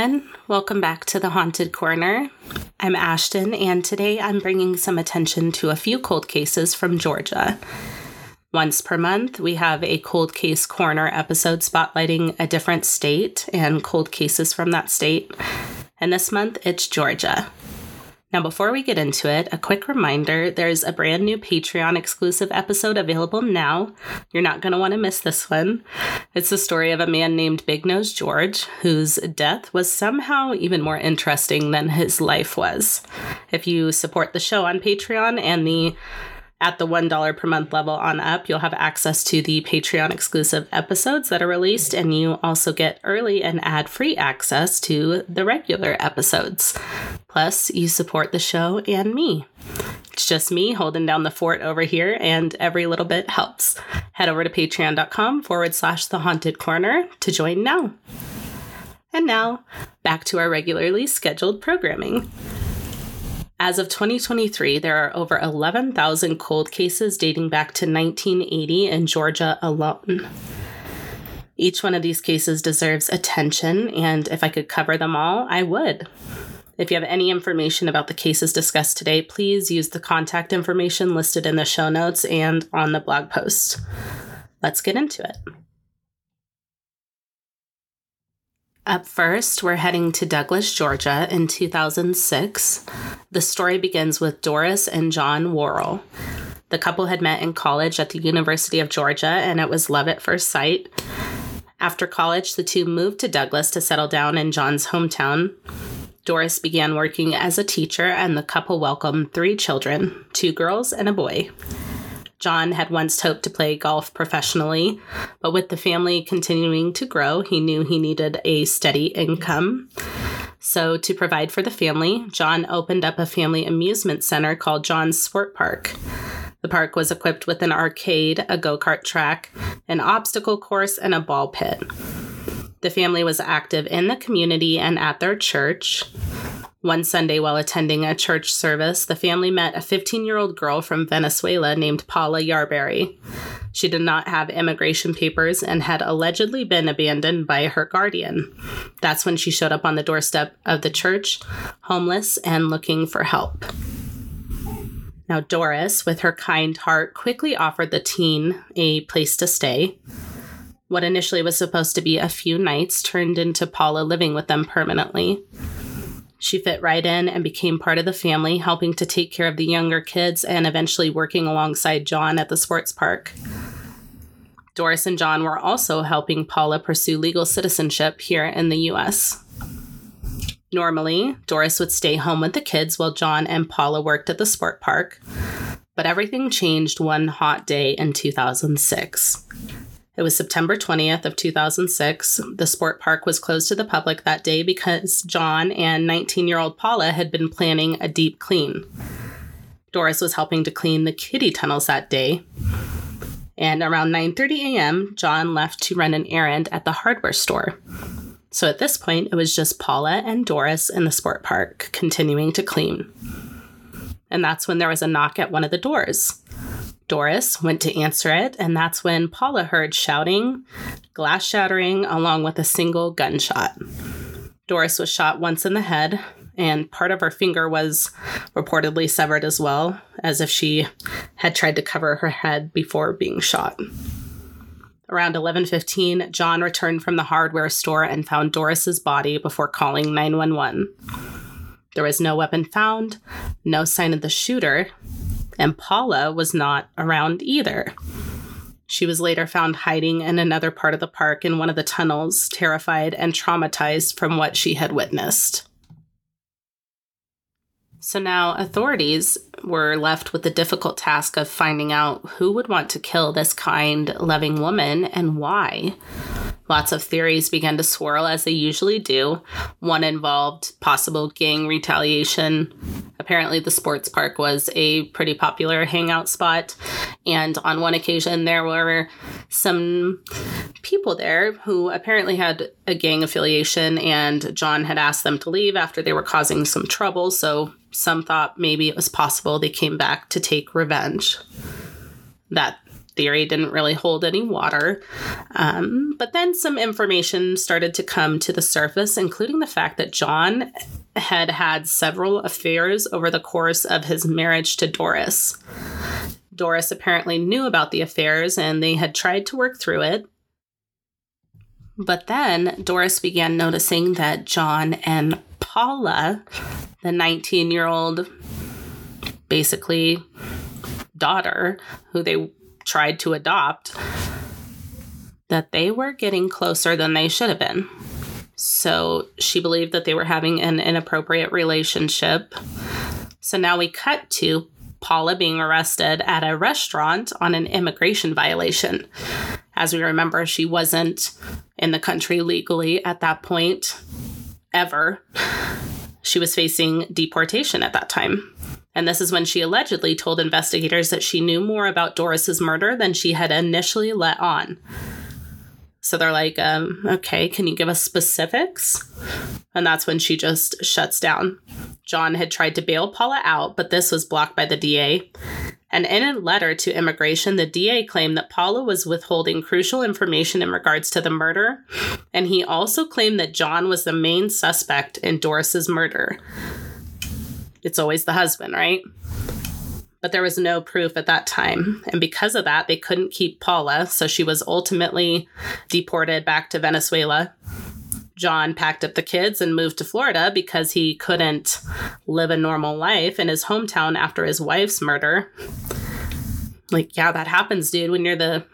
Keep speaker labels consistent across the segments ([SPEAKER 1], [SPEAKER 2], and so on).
[SPEAKER 1] Everyone, welcome back to the Haunted Corner. I'm Ashton, and today I'm bringing some attention to a few cold cases from Georgia. Once per month, we have a cold case corner episode spotlighting a different state and cold cases from that state. And this month, it's Georgia. Now, before we get into it, a quick reminder there's a brand new Patreon exclusive episode available now. You're not going to want to miss this one. It's the story of a man named Big Nose George, whose death was somehow even more interesting than his life was. If you support the show on Patreon and the at the $1 per month level on up, you'll have access to the Patreon exclusive episodes that are released, and you also get early and ad free access to the regular episodes. Plus, you support the show and me. It's just me holding down the fort over here, and every little bit helps. Head over to patreon.com forward slash the haunted corner to join now. And now, back to our regularly scheduled programming. As of 2023, there are over 11,000 cold cases dating back to 1980 in Georgia alone. Each one of these cases deserves attention, and if I could cover them all, I would. If you have any information about the cases discussed today, please use the contact information listed in the show notes and on the blog post. Let's get into it. Up first, we're heading to Douglas, Georgia in 2006. The story begins with Doris and John Worrell. The couple had met in college at the University of Georgia, and it was love at first sight. After college, the two moved to Douglas to settle down in John's hometown. Doris began working as a teacher, and the couple welcomed three children two girls and a boy. John had once hoped to play golf professionally, but with the family continuing to grow, he knew he needed a steady income. So, to provide for the family, John opened up a family amusement center called John's Sport Park. The park was equipped with an arcade, a go kart track, an obstacle course, and a ball pit. The family was active in the community and at their church. One Sunday, while attending a church service, the family met a 15 year old girl from Venezuela named Paula Yarberry. She did not have immigration papers and had allegedly been abandoned by her guardian. That's when she showed up on the doorstep of the church, homeless and looking for help. Now, Doris, with her kind heart, quickly offered the teen a place to stay. What initially was supposed to be a few nights turned into Paula living with them permanently. She fit right in and became part of the family, helping to take care of the younger kids and eventually working alongside John at the sports park. Doris and John were also helping Paula pursue legal citizenship here in the US. Normally, Doris would stay home with the kids while John and Paula worked at the sport park, but everything changed one hot day in 2006. It was September 20th of 2006. The sport park was closed to the public that day because John and 19-year-old Paula had been planning a deep clean. Doris was helping to clean the kiddie tunnels that day. And around 9:30 a.m., John left to run an errand at the hardware store. So at this point, it was just Paula and Doris in the sport park continuing to clean. And that's when there was a knock at one of the doors. Doris went to answer it, and that's when Paula heard shouting, glass shattering, along with a single gunshot. Doris was shot once in the head, and part of her finger was reportedly severed as well, as if she had tried to cover her head before being shot. Around 11:15, John returned from the hardware store and found Doris's body before calling 911. There was no weapon found, no sign of the shooter, and Paula was not around either. She was later found hiding in another part of the park in one of the tunnels, terrified and traumatized from what she had witnessed. So now authorities were left with the difficult task of finding out who would want to kill this kind, loving woman and why. Lots of theories began to swirl as they usually do. One involved possible gang retaliation. Apparently, the sports park was a pretty popular hangout spot. And on one occasion, there were some people there who apparently had a gang affiliation, and John had asked them to leave after they were causing some trouble. So some thought maybe it was possible they came back to take revenge. That theory didn't really hold any water. Um, but then some information started to come to the surface, including the fact that John had had several affairs over the course of his marriage to Doris. Doris apparently knew about the affairs and they had tried to work through it. But then Doris began noticing that John and Paula, the 19 year old, basically daughter who they tried to adopt, that they were getting closer than they should have been. So she believed that they were having an inappropriate relationship. So now we cut to Paula being arrested at a restaurant on an immigration violation. As we remember, she wasn't in the country legally at that point, ever. She was facing deportation at that time. And this is when she allegedly told investigators that she knew more about Doris's murder than she had initially let on. So they're like, um, okay, can you give us specifics? And that's when she just shuts down. John had tried to bail Paula out, but this was blocked by the DA. And in a letter to immigration, the DA claimed that Paula was withholding crucial information in regards to the murder. And he also claimed that John was the main suspect in Doris's murder. It's always the husband, right? but there was no proof at that time. And because of that, they couldn't keep Paula, so she was ultimately deported back to Venezuela. John packed up the kids and moved to Florida because he couldn't live a normal life in his hometown after his wife's murder. Like, yeah, that happens, dude, when you're the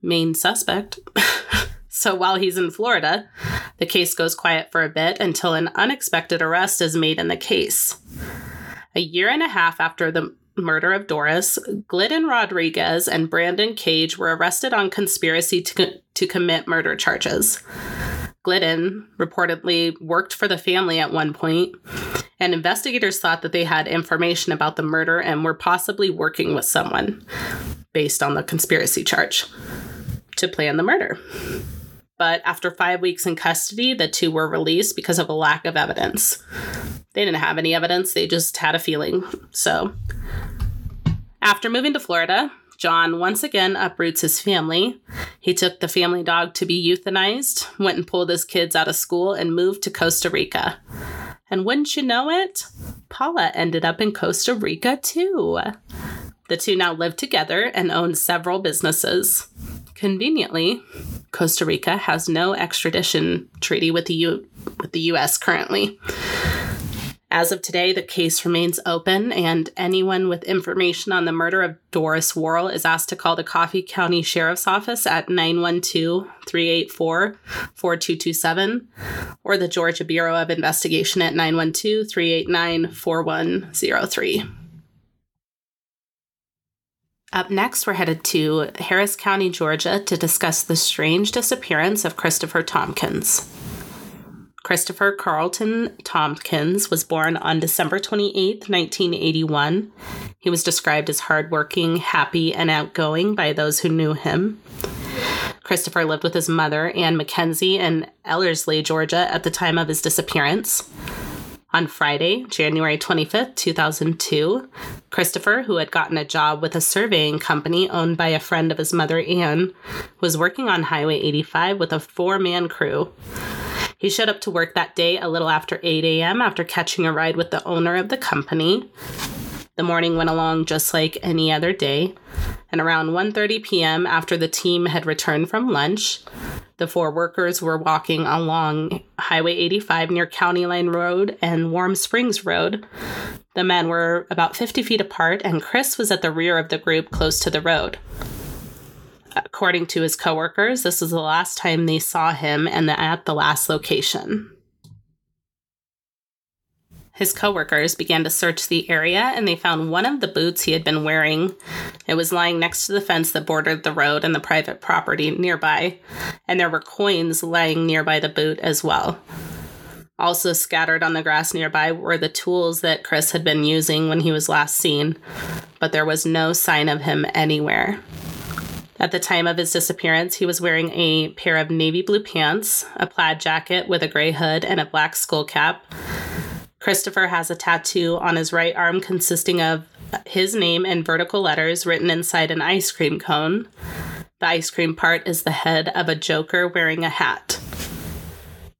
[SPEAKER 1] main suspect. so while he's in Florida, the case goes quiet for a bit until an unexpected arrest is made in the case. A year and a half after the murder of Doris, Glidden Rodriguez and Brandon Cage were arrested on conspiracy to, co- to commit murder charges. Glidden reportedly worked for the family at one point, and investigators thought that they had information about the murder and were possibly working with someone based on the conspiracy charge to plan the murder. But after five weeks in custody, the two were released because of a lack of evidence. They didn't have any evidence, they just had a feeling. So, after moving to Florida, John once again uproots his family. He took the family dog to be euthanized, went and pulled his kids out of school, and moved to Costa Rica. And wouldn't you know it, Paula ended up in Costa Rica too. The two now live together and own several businesses. Conveniently, Costa Rica has no extradition treaty with the U- with the US currently. As of today, the case remains open, and anyone with information on the murder of Doris Worrell is asked to call the Coffee County Sheriff's Office at 912 384 4227 or the Georgia Bureau of Investigation at 912 389 4103. Up next, we're headed to Harris County, Georgia to discuss the strange disappearance of Christopher Tompkins. Christopher Carlton Tompkins was born on December 28, 1981. He was described as hardworking, happy, and outgoing by those who knew him. Christopher lived with his mother, Anne McKenzie, in Ellerslie, Georgia, at the time of his disappearance. On Friday, January 25th, 2002, Christopher, who had gotten a job with a surveying company owned by a friend of his mother, Anne, was working on Highway 85 with a four man crew. He showed up to work that day a little after 8 a.m. after catching a ride with the owner of the company. The morning went along just like any other day, and around 1:30 p.m. after the team had returned from lunch, the four workers were walking along Highway 85 near County Line Road and Warm Springs Road. The men were about 50 feet apart, and Chris was at the rear of the group close to the road according to his coworkers, this was the last time they saw him and at the last location. His coworkers began to search the area and they found one of the boots he had been wearing. It was lying next to the fence that bordered the road and the private property nearby, and there were coins lying nearby the boot as well. Also scattered on the grass nearby were the tools that Chris had been using when he was last seen, but there was no sign of him anywhere. At the time of his disappearance, he was wearing a pair of navy blue pants, a plaid jacket with a gray hood, and a black skull cap. Christopher has a tattoo on his right arm consisting of his name in vertical letters written inside an ice cream cone. The ice cream part is the head of a joker wearing a hat.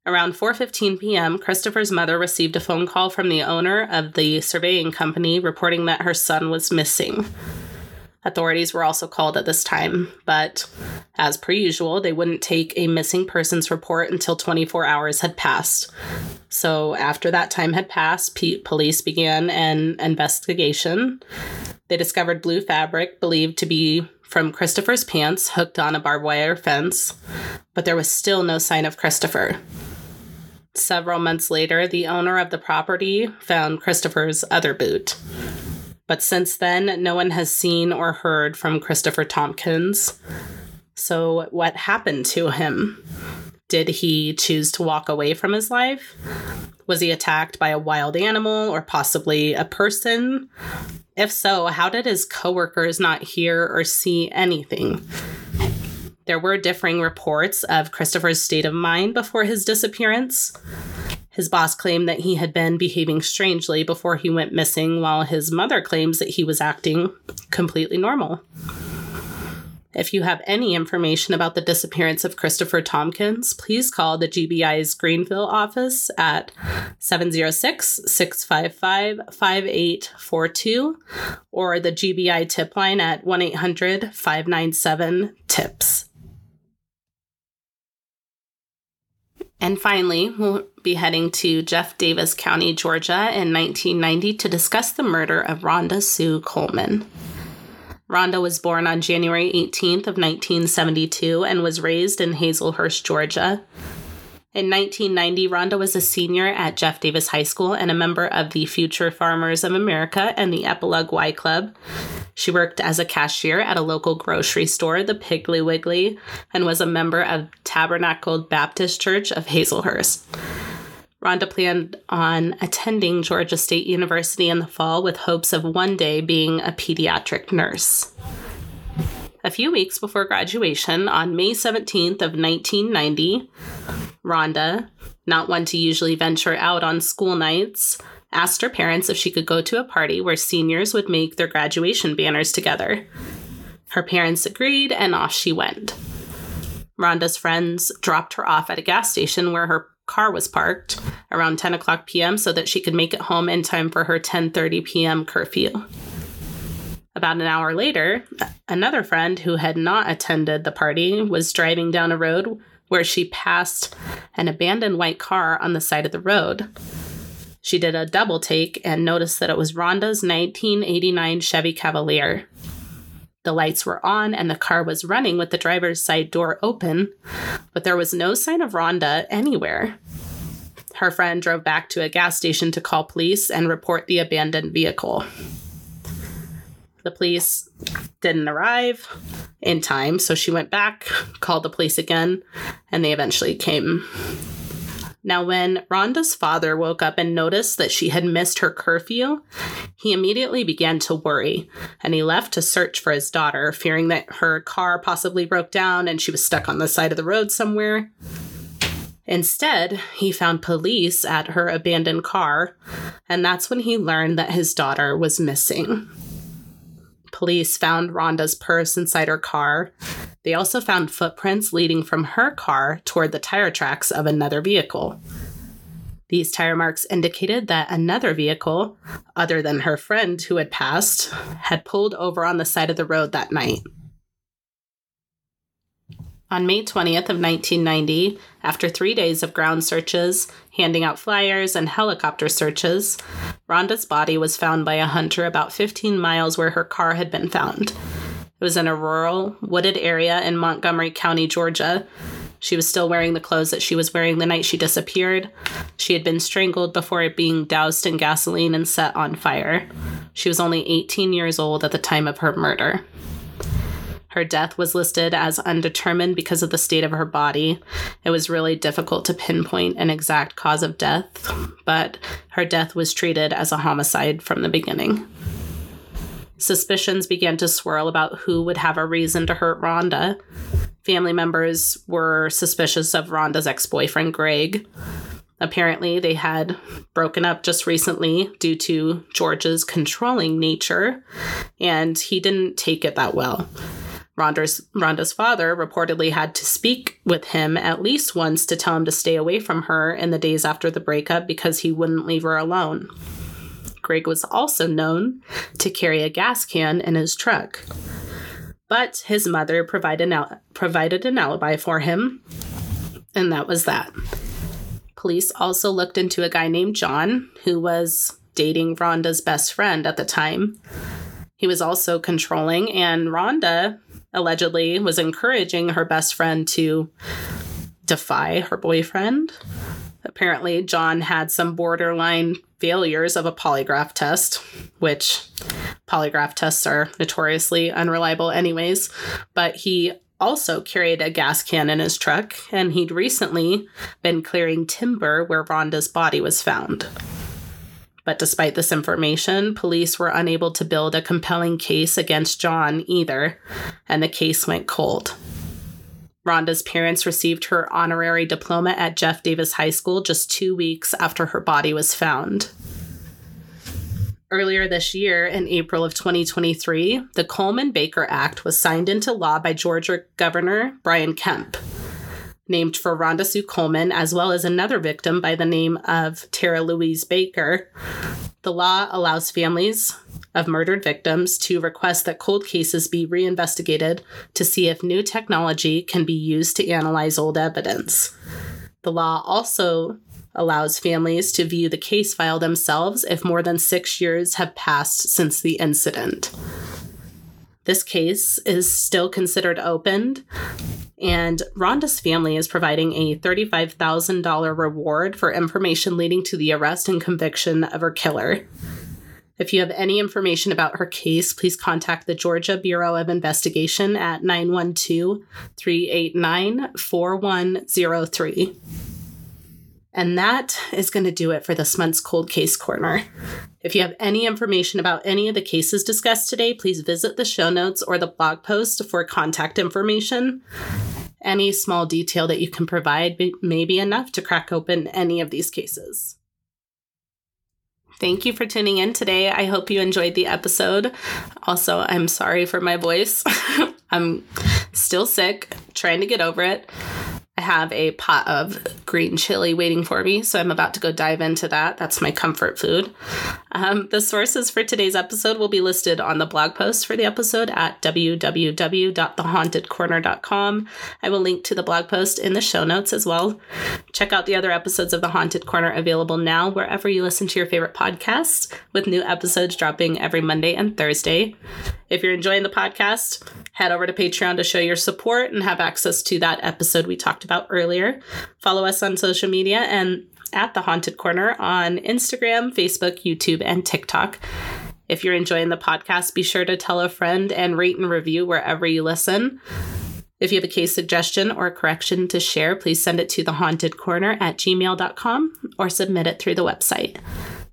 [SPEAKER 1] Around 4:15 p.m., Christopher's mother received a phone call from the owner of the surveying company reporting that her son was missing. Authorities were also called at this time, but as per usual, they wouldn't take a missing persons report until 24 hours had passed. So, after that time had passed, P- police began an investigation. They discovered blue fabric believed to be from Christopher's pants hooked on a barbed wire fence, but there was still no sign of Christopher. Several months later, the owner of the property found Christopher's other boot. But since then, no one has seen or heard from Christopher Tompkins. So, what happened to him? Did he choose to walk away from his life? Was he attacked by a wild animal or possibly a person? If so, how did his coworkers not hear or see anything? There were differing reports of Christopher's state of mind before his disappearance. His boss claimed that he had been behaving strangely before he went missing, while his mother claims that he was acting completely normal. If you have any information about the disappearance of Christopher Tompkins, please call the GBI's Greenville office at 706 655 5842 or the GBI tip line at 1 800 597 TIPS. And finally, we'll be heading to Jeff Davis County, Georgia in 1990 to discuss the murder of Rhonda Sue Coleman. Rhonda was born on January 18th of 1972 and was raised in Hazlehurst, Georgia. In 1990, Rhonda was a senior at Jeff Davis High School and a member of the Future Farmers of America and the Epilogue Y Club. She worked as a cashier at a local grocery store, the Piggly Wiggly, and was a member of Tabernacle Baptist Church of Hazlehurst. Rhonda planned on attending Georgia State University in the fall with hopes of one day being a pediatric nurse. A few weeks before graduation, on May 17th of 1990, Rhonda, not one to usually venture out on school nights, asked her parents if she could go to a party where seniors would make their graduation banners together. Her parents agreed, and off she went. Rhonda's friends dropped her off at a gas station where her car was parked around 10 o'clock p.m. so that she could make it home in time for her 10:30 p.m. curfew. About an hour later, another friend who had not attended the party was driving down a road where she passed an abandoned white car on the side of the road. She did a double take and noticed that it was Rhonda's 1989 Chevy Cavalier. The lights were on and the car was running with the driver's side door open, but there was no sign of Rhonda anywhere. Her friend drove back to a gas station to call police and report the abandoned vehicle. The police didn't arrive in time, so she went back, called the police again, and they eventually came. Now, when Rhonda's father woke up and noticed that she had missed her curfew, he immediately began to worry and he left to search for his daughter, fearing that her car possibly broke down and she was stuck on the side of the road somewhere. Instead, he found police at her abandoned car, and that's when he learned that his daughter was missing. Police found Rhonda's purse inside her car. They also found footprints leading from her car toward the tire tracks of another vehicle. These tire marks indicated that another vehicle, other than her friend who had passed, had pulled over on the side of the road that night. On May 20th of 1990, after three days of ground searches, handing out flyers, and helicopter searches, Rhonda's body was found by a hunter about 15 miles where her car had been found. It was in a rural, wooded area in Montgomery County, Georgia. She was still wearing the clothes that she was wearing the night she disappeared. She had been strangled before it being doused in gasoline and set on fire. She was only 18 years old at the time of her murder. Her death was listed as undetermined because of the state of her body. It was really difficult to pinpoint an exact cause of death, but her death was treated as a homicide from the beginning. Suspicions began to swirl about who would have a reason to hurt Rhonda. Family members were suspicious of Rhonda's ex boyfriend, Greg. Apparently, they had broken up just recently due to George's controlling nature, and he didn't take it that well. Rhonda's, Rhonda's father reportedly had to speak with him at least once to tell him to stay away from her in the days after the breakup because he wouldn't leave her alone. Greg was also known to carry a gas can in his truck. But his mother provided an, provided an alibi for him, and that was that. Police also looked into a guy named John, who was dating Rhonda's best friend at the time. He was also controlling, and Rhonda allegedly was encouraging her best friend to defy her boyfriend. Apparently, John had some borderline failures of a polygraph test, which polygraph tests are notoriously unreliable, anyways. But he also carried a gas can in his truck, and he'd recently been clearing timber where Rhonda's body was found. But despite this information, police were unable to build a compelling case against John either, and the case went cold. Rhonda's parents received her honorary diploma at Jeff Davis High School just two weeks after her body was found. Earlier this year, in April of 2023, the Coleman Baker Act was signed into law by Georgia Governor Brian Kemp named for Rhonda Sue Coleman, as well as another victim by the name of Tara Louise Baker. The law allows families of murdered victims to request that cold cases be reinvestigated to see if new technology can be used to analyze old evidence. The law also allows families to view the case file themselves if more than six years have passed since the incident. This case is still considered opened, and Rhonda's family is providing a $35,000 reward for information leading to the arrest and conviction of her killer. If you have any information about her case, please contact the Georgia Bureau of Investigation at 912 389 4103. And that is going to do it for this month's Cold Case Corner. If you have any information about any of the cases discussed today, please visit the show notes or the blog post for contact information. Any small detail that you can provide may be enough to crack open any of these cases. Thank you for tuning in today. I hope you enjoyed the episode. Also, I'm sorry for my voice. I'm still sick, trying to get over it. I have a pot of green chili waiting for me, so I'm about to go dive into that. That's my comfort food. Um, the sources for today's episode will be listed on the blog post for the episode at www.thehauntedcorner.com. I will link to the blog post in the show notes as well. Check out the other episodes of The Haunted Corner available now wherever you listen to your favorite podcasts, with new episodes dropping every Monday and Thursday. If you're enjoying the podcast, head over to Patreon to show your support and have access to that episode we talked about earlier. Follow us on social media and at The Haunted Corner on Instagram, Facebook, YouTube, and TikTok. If you're enjoying the podcast, be sure to tell a friend and rate and review wherever you listen. If you have a case suggestion or correction to share, please send it to thehauntedcorner at gmail.com or submit it through the website.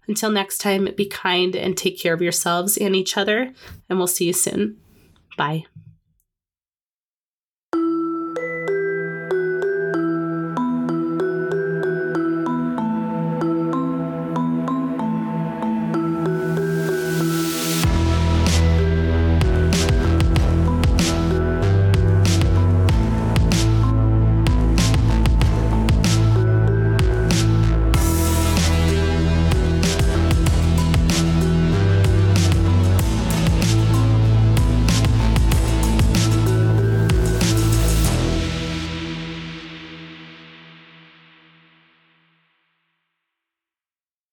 [SPEAKER 1] Until next time, be kind and take care of yourselves and each other, and we'll see you soon. Bye.